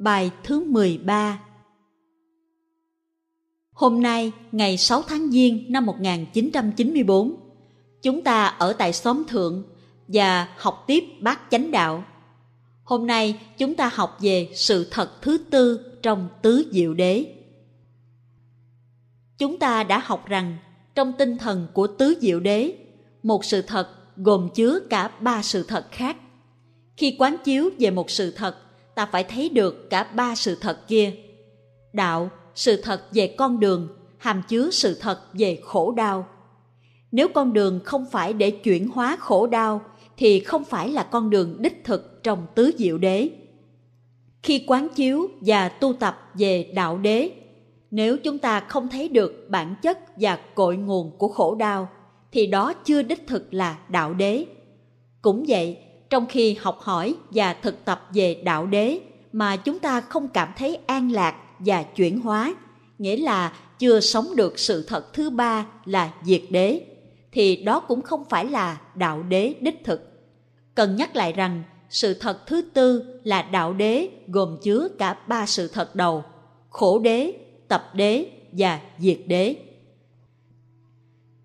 Bài thứ 13 Hôm nay, ngày 6 tháng Giêng năm 1994, chúng ta ở tại xóm thượng và học tiếp bát chánh đạo. Hôm nay chúng ta học về sự thật thứ tư trong tứ diệu đế. Chúng ta đã học rằng trong tinh thần của tứ diệu đế, một sự thật gồm chứa cả ba sự thật khác. Khi quán chiếu về một sự thật, ta phải thấy được cả ba sự thật kia. Đạo, sự thật về con đường, hàm chứa sự thật về khổ đau. Nếu con đường không phải để chuyển hóa khổ đau thì không phải là con đường đích thực trong tứ diệu đế. Khi quán chiếu và tu tập về đạo đế, nếu chúng ta không thấy được bản chất và cội nguồn của khổ đau, thì đó chưa đích thực là đạo đế. Cũng vậy, trong khi học hỏi và thực tập về đạo đế mà chúng ta không cảm thấy an lạc và chuyển hóa, nghĩa là chưa sống được sự thật thứ ba là diệt đế, thì đó cũng không phải là đạo đế đích thực. Cần nhắc lại rằng sự thật thứ tư là đạo đế gồm chứa cả ba sự thật đầu, khổ đế, tập đế và diệt đế.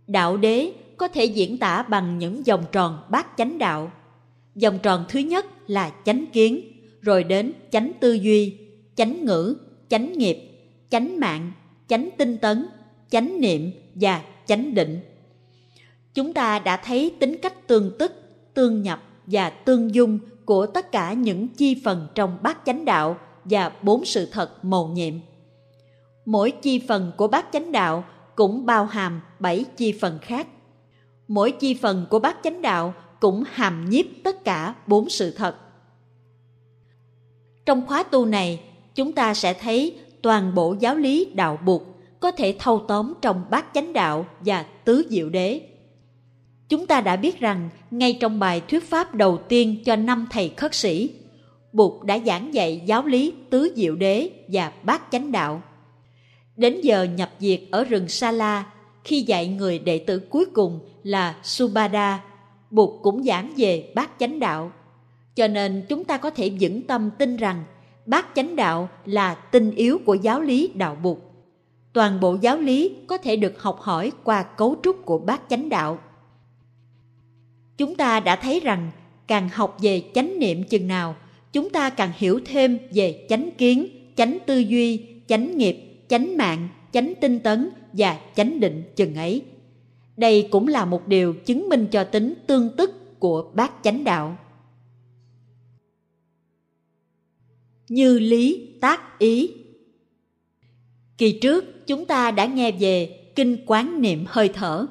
Đạo đế có thể diễn tả bằng những vòng tròn bát chánh đạo. Vòng tròn thứ nhất là chánh kiến, rồi đến chánh tư duy, chánh ngữ, chánh nghiệp, chánh mạng, chánh tinh tấn, chánh niệm và chánh định. Chúng ta đã thấy tính cách tương tức, tương nhập và tương dung của tất cả những chi phần trong bát chánh đạo và bốn sự thật mầu nhiệm. Mỗi chi phần của bát chánh đạo cũng bao hàm bảy chi phần khác. Mỗi chi phần của bát chánh đạo cũng hàm nhiếp tất cả bốn sự thật. Trong khóa tu này, chúng ta sẽ thấy toàn bộ giáo lý đạo Bụt có thể thâu tóm trong bát chánh đạo và tứ diệu đế. Chúng ta đã biết rằng ngay trong bài thuyết pháp đầu tiên cho năm thầy khất sĩ, Bụt đã giảng dạy giáo lý tứ diệu đế và bát chánh đạo. Đến giờ nhập diệt ở rừng Sa La, khi dạy người đệ tử cuối cùng là Subhada, Bụt cũng giảng về bát chánh đạo. Cho nên chúng ta có thể vững tâm tin rằng bát chánh đạo là tinh yếu của giáo lý đạo Bụt. Toàn bộ giáo lý có thể được học hỏi qua cấu trúc của bát chánh đạo. Chúng ta đã thấy rằng càng học về chánh niệm chừng nào, chúng ta càng hiểu thêm về chánh kiến, chánh tư duy, chánh nghiệp, chánh mạng, chánh tinh tấn và chánh định chừng ấy. Đây cũng là một điều chứng minh cho tính tương tức của bát chánh đạo. Như lý tác ý Kỳ trước chúng ta đã nghe về kinh quán niệm hơi thở.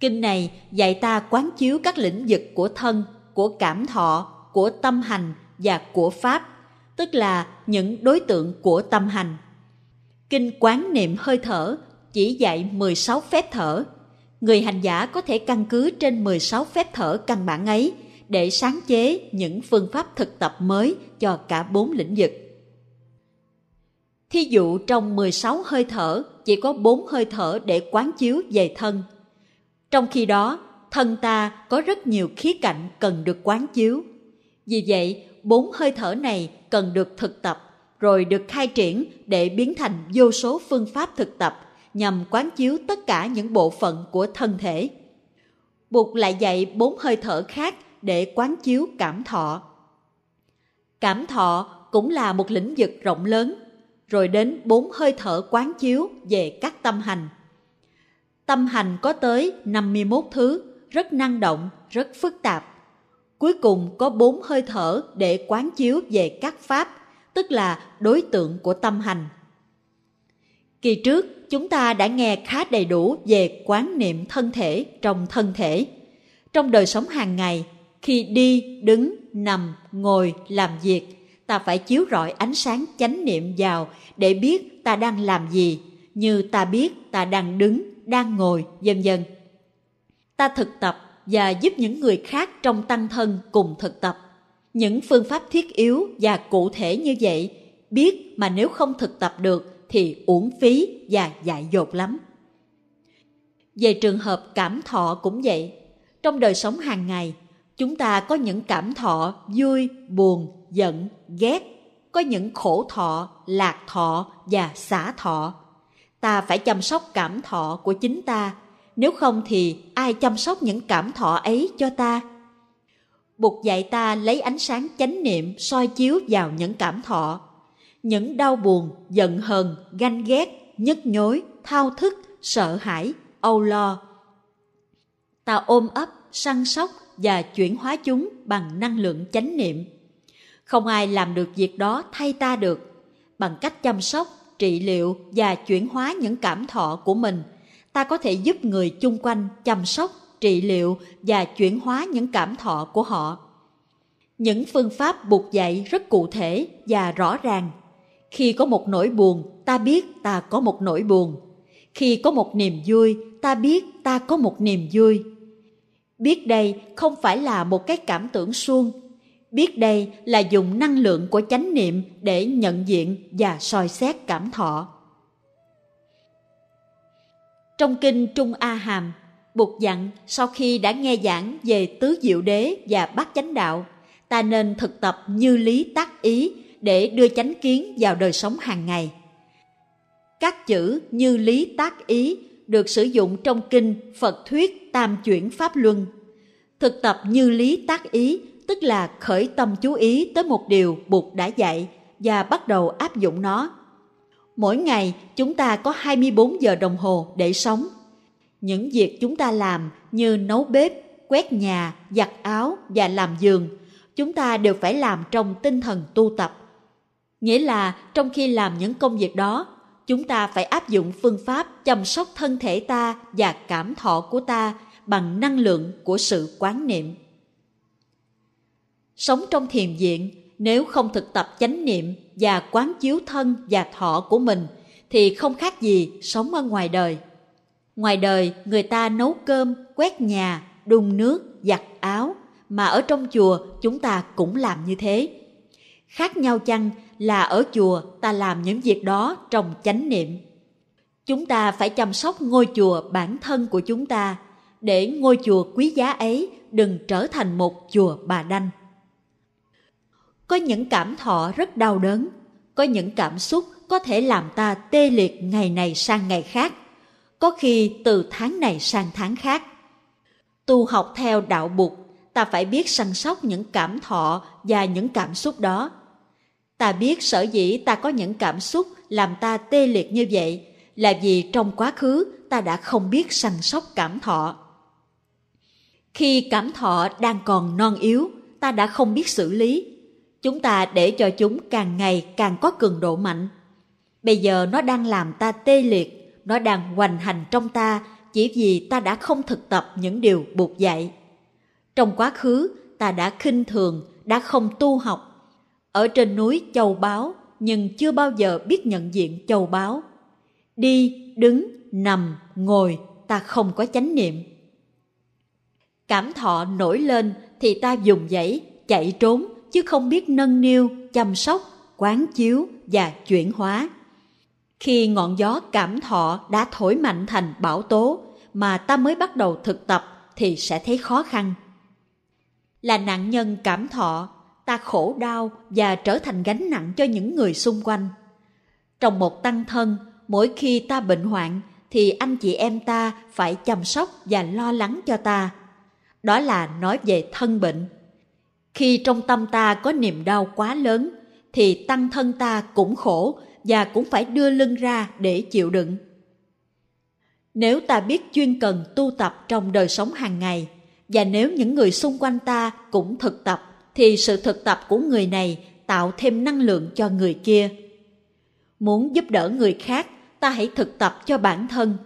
Kinh này dạy ta quán chiếu các lĩnh vực của thân, của cảm thọ, của tâm hành và của pháp, tức là những đối tượng của tâm hành. Kinh quán niệm hơi thở chỉ dạy 16 phép thở. Người hành giả có thể căn cứ trên 16 phép thở căn bản ấy để sáng chế những phương pháp thực tập mới cho cả bốn lĩnh vực. Thí dụ trong 16 hơi thở chỉ có 4 hơi thở để quán chiếu về thân. Trong khi đó, thân ta có rất nhiều khía cạnh cần được quán chiếu. Vì vậy, bốn hơi thở này cần được thực tập rồi được khai triển để biến thành vô số phương pháp thực tập nhằm quán chiếu tất cả những bộ phận của thân thể. Bụt lại dạy bốn hơi thở khác để quán chiếu cảm thọ. Cảm thọ cũng là một lĩnh vực rộng lớn, rồi đến bốn hơi thở quán chiếu về các tâm hành. Tâm hành có tới 51 thứ, rất năng động, rất phức tạp. Cuối cùng có bốn hơi thở để quán chiếu về các pháp, tức là đối tượng của tâm hành. Kỳ trước, chúng ta đã nghe khá đầy đủ về quán niệm thân thể trong thân thể. Trong đời sống hàng ngày, khi đi, đứng, nằm, ngồi, làm việc, ta phải chiếu rọi ánh sáng chánh niệm vào để biết ta đang làm gì, như ta biết ta đang đứng, đang ngồi, vân vân. Ta thực tập và giúp những người khác trong tăng thân cùng thực tập. Những phương pháp thiết yếu và cụ thể như vậy, biết mà nếu không thực tập được thì uổng phí và dại dột lắm. Về trường hợp cảm thọ cũng vậy. Trong đời sống hàng ngày, chúng ta có những cảm thọ vui, buồn, giận, ghét, có những khổ thọ, lạc thọ và xả thọ. Ta phải chăm sóc cảm thọ của chính ta, nếu không thì ai chăm sóc những cảm thọ ấy cho ta? Bụt dạy ta lấy ánh sáng chánh niệm soi chiếu vào những cảm thọ. Những đau buồn, giận hờn, ganh ghét, nhức nhối, thao thức, sợ hãi, âu lo. Ta ôm ấp, săn sóc và chuyển hóa chúng bằng năng lượng chánh niệm. Không ai làm được việc đó thay ta được. Bằng cách chăm sóc, trị liệu và chuyển hóa những cảm thọ của mình, ta có thể giúp người chung quanh chăm sóc, trị liệu và chuyển hóa những cảm thọ của họ. Những phương pháp buộc dạy rất cụ thể và rõ ràng. Khi có một nỗi buồn, ta biết ta có một nỗi buồn. Khi có một niềm vui, ta biết ta có một niềm vui. Biết đây không phải là một cái cảm tưởng suông. Biết đây là dùng năng lượng của chánh niệm để nhận diện và soi xét cảm thọ. Trong kinh Trung A Hàm, Bụt dặn sau khi đã nghe giảng về tứ diệu đế và bát chánh đạo, ta nên thực tập như lý tác ý để đưa chánh kiến vào đời sống hàng ngày. Các chữ như lý tác ý được sử dụng trong kinh Phật thuyết tam chuyển pháp luân. Thực tập như lý tác ý tức là khởi tâm chú ý tới một điều Bụt đã dạy và bắt đầu áp dụng nó. Mỗi ngày chúng ta có 24 giờ đồng hồ để sống. Những việc chúng ta làm như nấu bếp, quét nhà, giặt áo và làm giường, chúng ta đều phải làm trong tinh thần tu tập. Nghĩa là trong khi làm những công việc đó, chúng ta phải áp dụng phương pháp chăm sóc thân thể ta và cảm thọ của ta bằng năng lượng của sự quán niệm. Sống trong thiền viện, nếu không thực tập chánh niệm và quán chiếu thân và thọ của mình thì không khác gì sống ở ngoài đời. Ngoài đời, người ta nấu cơm, quét nhà, đun nước, giặt áo, mà ở trong chùa chúng ta cũng làm như thế. Khác nhau chăng là ở chùa ta làm những việc đó trong chánh niệm. Chúng ta phải chăm sóc ngôi chùa bản thân của chúng ta để ngôi chùa quý giá ấy đừng trở thành một chùa bà đanh. Có những cảm thọ rất đau đớn, có những cảm xúc có thể làm ta tê liệt ngày này sang ngày khác, có khi từ tháng này sang tháng khác. Tu học theo đạo Bụt, ta phải biết săn sóc những cảm thọ và những cảm xúc đó. Ta biết sở dĩ ta có những cảm xúc làm ta tê liệt như vậy là vì trong quá khứ ta đã không biết săn sóc cảm thọ. Khi cảm thọ đang còn non yếu, ta đã không biết xử lý. Chúng ta để cho chúng càng ngày càng có cường độ mạnh. Bây giờ nó đang làm ta tê liệt, nó đang hoành hành trong ta chỉ vì ta đã không thực tập những điều buộc dạy. Trong quá khứ, ta đã khinh thường, đã không tu học. Ở trên núi châu báo nhưng chưa bao giờ biết nhận diện châu báo Đi, đứng, nằm, ngồi, ta không có chánh niệm. Cảm thọ nổi lên thì ta dùng dãy, chạy trốn, chứ không biết nâng niu, chăm sóc, quán chiếu và chuyển hóa. Khi ngọn gió cảm thọ đã thổi mạnh thành bão tố mà ta mới bắt đầu thực tập thì sẽ thấy khó khăn. Là nạn nhân cảm thọ, ta khổ đau và trở thành gánh nặng cho những người xung quanh. Trong một tăng thân, mỗi khi ta bệnh hoạn thì anh chị em ta phải chăm sóc và lo lắng cho ta. Đó là nói về thân bệnh. Khi trong tâm ta có niềm đau quá lớn thì tăng thân ta cũng khổ và cũng phải đưa lưng ra để chịu đựng. Nếu ta biết chuyên cần tu tập trong đời sống hàng ngày và nếu những người xung quanh ta cũng thực tập thì sự thực tập của người này tạo thêm năng lượng cho người kia. Muốn giúp đỡ người khác, ta hãy thực tập cho bản thân.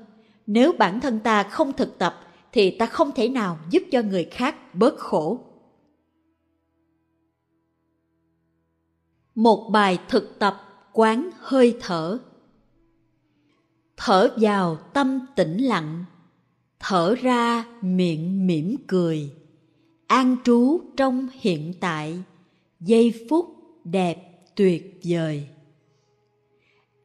Nếu bản thân ta không thực tập thì ta không thể nào giúp cho người khác bớt khổ. Một bài thực tập quán hơi thở thở vào tâm tĩnh lặng thở ra miệng mỉm cười an trú trong hiện tại giây phút đẹp tuyệt vời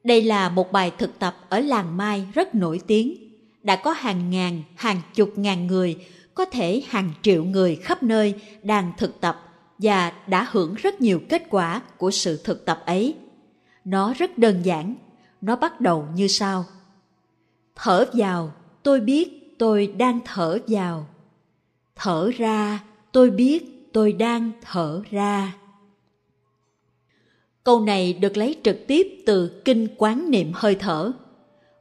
đây là một bài thực tập ở làng mai rất nổi tiếng đã có hàng ngàn hàng chục ngàn người có thể hàng triệu người khắp nơi đang thực tập và đã hưởng rất nhiều kết quả của sự thực tập ấy. Nó rất đơn giản, nó bắt đầu như sau. Thở vào, tôi biết tôi đang thở vào. Thở ra, tôi biết tôi đang thở ra. Câu này được lấy trực tiếp từ kinh quán niệm hơi thở.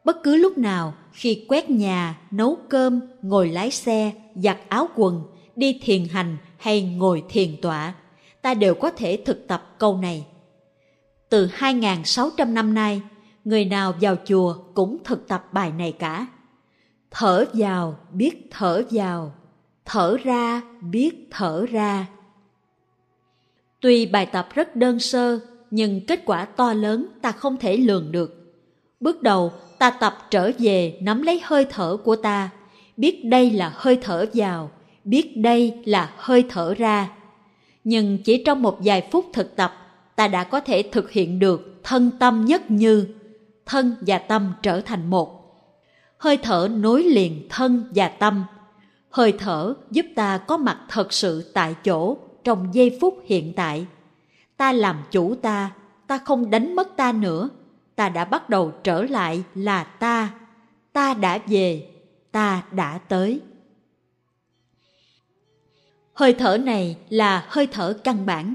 Bất cứ lúc nào khi quét nhà, nấu cơm, ngồi lái xe, giặt áo quần, đi thiền hành hay ngồi thiền tọa, ta đều có thể thực tập câu này. Từ 2.600 năm nay, người nào vào chùa cũng thực tập bài này cả. Thở vào biết thở vào, thở ra biết thở ra. Tuy bài tập rất đơn sơ, nhưng kết quả to lớn ta không thể lường được. Bước đầu, ta tập trở về nắm lấy hơi thở của ta, biết đây là hơi thở vào, biết đây là hơi thở ra. Nhưng chỉ trong một vài phút thực tập, ta đã có thể thực hiện được thân tâm nhất như, thân và tâm trở thành một. Hơi thở nối liền thân và tâm. Hơi thở giúp ta có mặt thật sự tại chỗ trong giây phút hiện tại. Ta làm chủ ta, ta không đánh mất ta nữa. Ta đã bắt đầu trở lại là ta. Ta đã về, ta đã tới. Hơi thở này là hơi thở căn bản.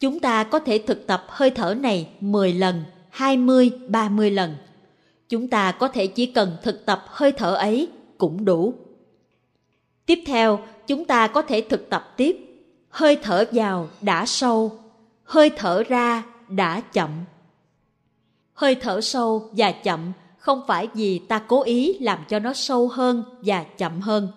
Chúng ta có thể thực tập hơi thở này 10 lần, 20, 30 lần. Chúng ta có thể chỉ cần thực tập hơi thở ấy cũng đủ. Tiếp theo, chúng ta có thể thực tập tiếp. Hơi thở vào đã sâu, hơi thở ra đã chậm. Hơi thở sâu và chậm không phải vì ta cố ý làm cho nó sâu hơn và chậm hơn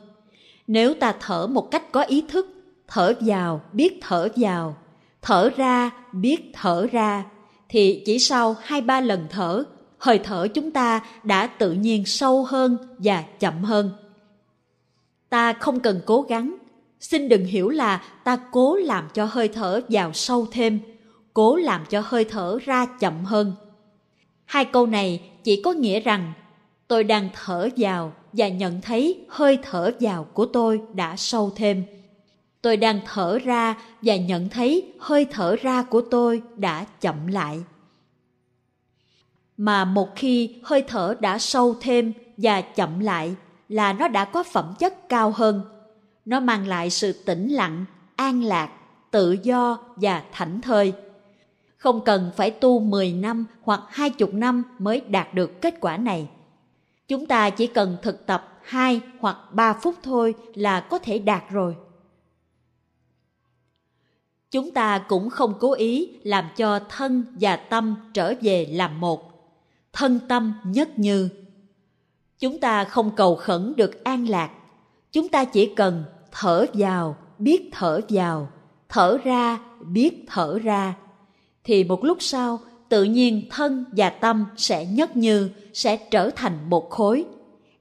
nếu ta thở một cách có ý thức, thở vào biết thở vào, thở ra biết thở ra, thì chỉ sau hai ba lần thở, hơi thở chúng ta đã tự nhiên sâu hơn và chậm hơn. Ta không cần cố gắng, xin đừng hiểu là ta cố làm cho hơi thở vào sâu thêm, cố làm cho hơi thở ra chậm hơn. Hai câu này chỉ có nghĩa rằng tôi đang thở vào và nhận thấy hơi thở vào của tôi đã sâu thêm. Tôi đang thở ra và nhận thấy hơi thở ra của tôi đã chậm lại. Mà một khi hơi thở đã sâu thêm và chậm lại là nó đã có phẩm chất cao hơn. Nó mang lại sự tĩnh lặng, an lạc, tự do và thảnh thơi. Không cần phải tu 10 năm hoặc 20 năm mới đạt được kết quả này. Chúng ta chỉ cần thực tập 2 hoặc 3 phút thôi là có thể đạt rồi. Chúng ta cũng không cố ý làm cho thân và tâm trở về làm một. Thân tâm nhất như. Chúng ta không cầu khẩn được an lạc. Chúng ta chỉ cần thở vào, biết thở vào, thở ra, biết thở ra. Thì một lúc sau, tự nhiên thân và tâm sẽ nhất như, sẽ trở thành một khối.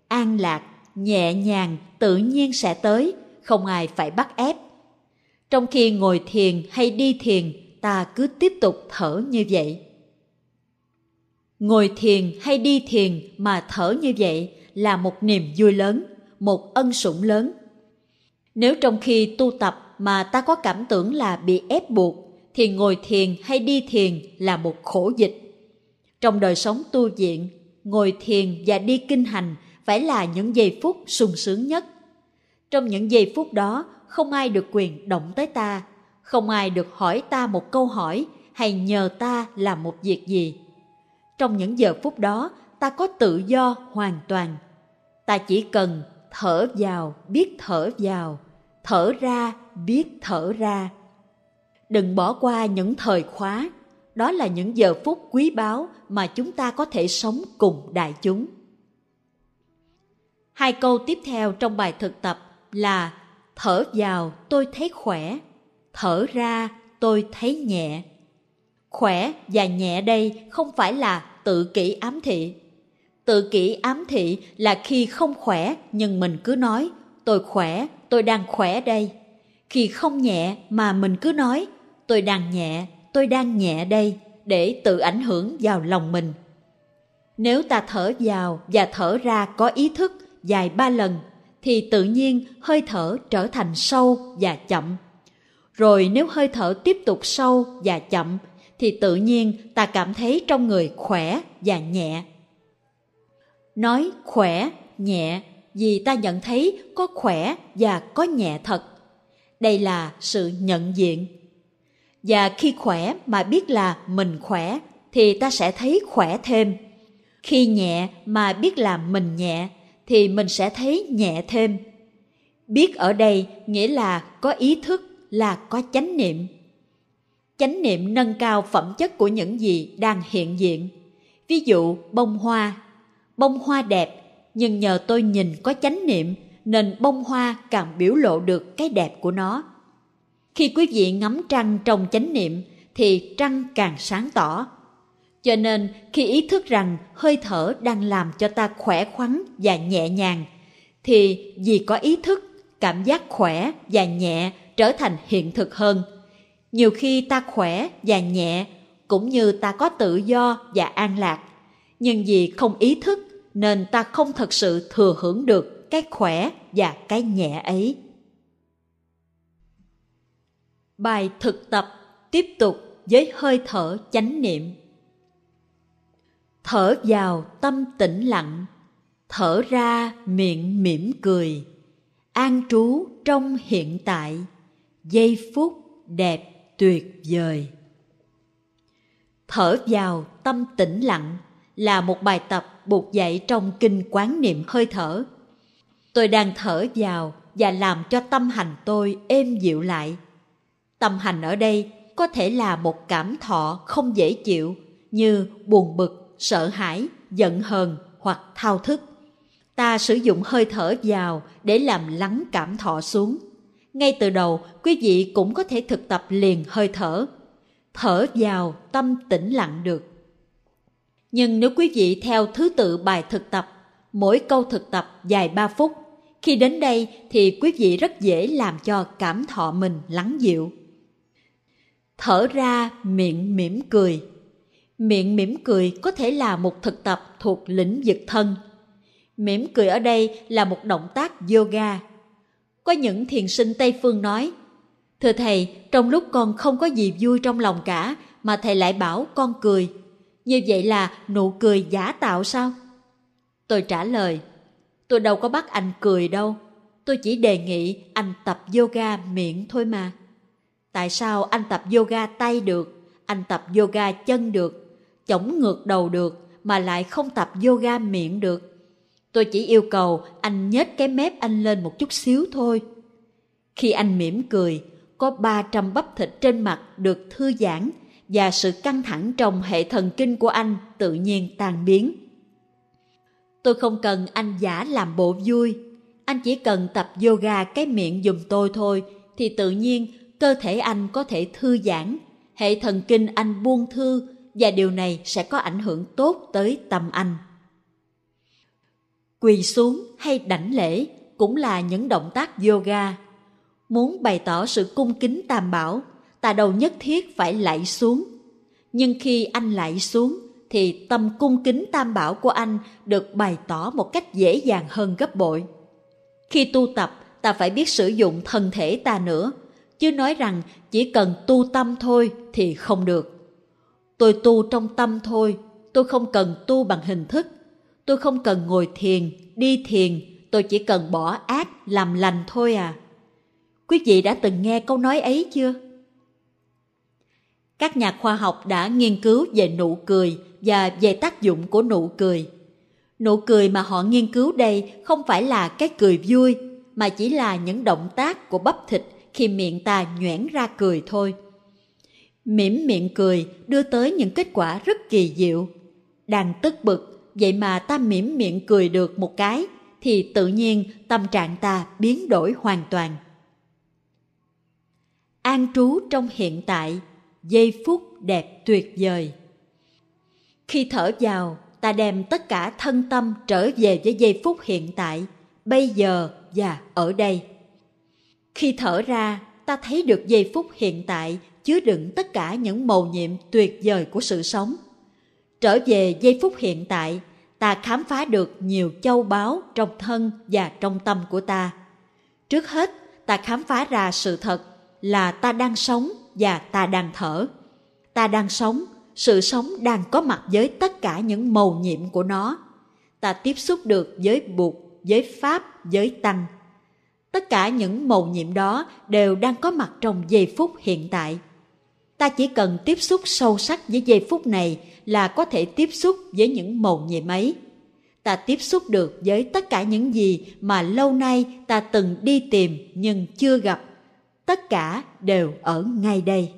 An lạc, nhẹ nhàng, tự nhiên sẽ tới, không ai phải bắt ép. Trong khi ngồi thiền hay đi thiền, ta cứ tiếp tục thở như vậy. Ngồi thiền hay đi thiền mà thở như vậy là một niềm vui lớn, một ân sủng lớn. Nếu trong khi tu tập mà ta có cảm tưởng là bị ép buộc, thì ngồi thiền hay đi thiền là một khổ dịch. Trong đời sống tu viện, ngồi thiền và đi kinh hành phải là những giây phút sung sướng nhất. Trong những giây phút đó, không ai được quyền động tới ta, không ai được hỏi ta một câu hỏi hay nhờ ta làm một việc gì. Trong những giờ phút đó, ta có tự do hoàn toàn. Ta chỉ cần thở vào biết thở vào, thở ra biết thở ra. Đừng bỏ qua những thời khóa, đó là những giờ phút quý báu mà chúng ta có thể sống cùng đại chúng. Hai câu tiếp theo trong bài thực tập là thở vào tôi thấy khỏe, thở ra tôi thấy nhẹ. Khỏe và nhẹ đây không phải là tự kỷ ám thị. Tự kỷ ám thị là khi không khỏe nhưng mình cứ nói tôi khỏe, tôi đang khỏe đây. Khi không nhẹ mà mình cứ nói tôi đang nhẹ, tôi đang nhẹ đây để tự ảnh hưởng vào lòng mình. Nếu ta thở vào và thở ra có ý thức dài ba lần thì tự nhiên hơi thở trở thành sâu và chậm. rồi nếu hơi thở tiếp tục sâu và chậm thì tự nhiên ta cảm thấy trong người khỏe và nhẹ. Nói khỏe, nhẹ vì ta nhận thấy có khỏe và có nhẹ thật. Đây là sự nhận diện. Và khi khỏe mà biết là mình khỏe thì ta sẽ thấy khỏe thêm. Khi nhẹ mà biết là mình nhẹ thì mình sẽ thấy nhẹ thêm. Biết ở đây nghĩa là có ý thức, là có chánh niệm chánh niệm nâng cao phẩm chất của những gì đang hiện diện. Ví dụ, bông hoa. Bông hoa đẹp, nhưng nhờ tôi nhìn có chánh niệm, nên bông hoa càng biểu lộ được cái đẹp của nó. Khi quý vị ngắm trăng trong chánh niệm, thì trăng càng sáng tỏ. Cho nên, khi ý thức rằng hơi thở đang làm cho ta khỏe khoắn và nhẹ nhàng, thì vì có ý thức, cảm giác khỏe và nhẹ trở thành hiện thực hơn nhiều khi ta khỏe và nhẹ, cũng như ta có tự do và an lạc. Nhưng vì không ý thức, nên ta không thật sự thừa hưởng được cái khỏe và cái nhẹ ấy. Bài thực tập tiếp tục với hơi thở chánh niệm. Thở vào tâm tĩnh lặng, thở ra miệng mỉm cười, an trú trong hiện tại, giây phút đẹp tuyệt vời. Thở vào, tâm tĩnh lặng là một bài tập buộc dạy trong kinh quán niệm hơi thở. Tôi đang thở vào và làm cho tâm hành tôi êm dịu lại. Tâm hành ở đây có thể là một cảm thọ không dễ chịu như buồn bực, sợ hãi, giận hờn hoặc thao thức. Ta sử dụng hơi thở vào để làm lắng cảm thọ xuống ngay từ đầu, quý vị cũng có thể thực tập liền hơi thở. Thở vào, tâm tĩnh lặng được. Nhưng nếu quý vị theo thứ tự bài thực tập, mỗi câu thực tập dài 3 phút, khi đến đây thì quý vị rất dễ làm cho cảm thọ mình lắng dịu. Thở ra, miệng mỉm cười. Miệng mỉm cười có thể là một thực tập thuộc lĩnh vực thân. Mỉm cười ở đây là một động tác yoga có những thiền sinh tây phương nói, thưa thầy, trong lúc con không có gì vui trong lòng cả, mà thầy lại bảo con cười. Như vậy là nụ cười giả tạo sao? Tôi trả lời, tôi đâu có bắt anh cười đâu. Tôi chỉ đề nghị anh tập yoga miệng thôi mà. Tại sao anh tập yoga tay được, anh tập yoga chân được chống ngược đầu được, mà lại không tập yoga miệng được? Tôi chỉ yêu cầu anh nhếch cái mép anh lên một chút xíu thôi khi anh mỉm cười có 300 bắp thịt trên mặt được thư giãn và sự căng thẳng trong hệ thần kinh của anh tự nhiên tan biến. Tôi không cần anh giả làm bộ vui, anh chỉ cần tập yoga cái miệng dùm tôi thôi thì tự nhiên cơ thể anh có thể thư giãn, hệ thần kinh anh buông thư và điều này sẽ có ảnh hưởng tốt tới tâm anh. Quỳ xuống hay đảnh lễ cũng là những động tác yoga. Muốn bày tỏ sự cung kính tam bảo, ta đầu nhất thiết phải lạy xuống. Nhưng khi anh lạy xuống, thì tâm cung kính tam bảo của anh được bày tỏ một cách dễ dàng hơn gấp bội. Khi tu tập, ta phải biết sử dụng thân thể ta nữa, chứ nói rằng chỉ cần tu tâm thôi thì không được. Tôi tu trong tâm thôi, tôi không cần tu bằng hình thức. Tôi không cần ngồi thiền, đi thiền, tôi chỉ cần bỏ ác, làm lành thôi à. Quý vị đã từng nghe câu nói ấy chưa? Các nhà khoa học đã nghiên cứu về nụ cười và về tác dụng của nụ cười. Nụ cười mà họ nghiên cứu đây không phải là cái cười vui, mà chỉ là những động tác của bắp thịt khi miệng ta nhoẻn ra cười thôi. Mỉm miệng cười đưa tới những kết quả rất kỳ diệu. Đang tức bực, vậy mà ta mỉm miệng cười được một cái, thì tự nhiên tâm trạng ta biến đổi hoàn toàn. An trú trong hiện tại, giây phút đẹp tuyệt vời. Khi thở vào, ta đem tất cả thân tâm trở về với giây phút hiện tại, bây giờ và ở đây. Khi thở ra, ta thấy được giây phút hiện tại chứa đựng tất cả những mầu nhiệm tuyệt vời của sự sống. Trở về giây phút hiện tại, ta khám phá được nhiều châu báu trong thân và trong tâm của ta. Trước hết, ta khám phá ra sự thật là ta đang sống và ta đang thở. Ta đang sống, sự sống đang có mặt với tất cả những màu nhiệm của nó. Ta tiếp xúc được với Bụt, với Pháp, với Tăng. Tất cả những màu nhiệm đó đều đang có mặt trong giây phút hiện tại. Ta chỉ cần tiếp xúc sâu sắc với giây phút này là có thể tiếp xúc với những màu nhiệm ấy. Ta tiếp xúc được với tất cả những gì mà lâu nay ta từng đi tìm nhưng chưa gặp. Tất cả đều ở ngay đây.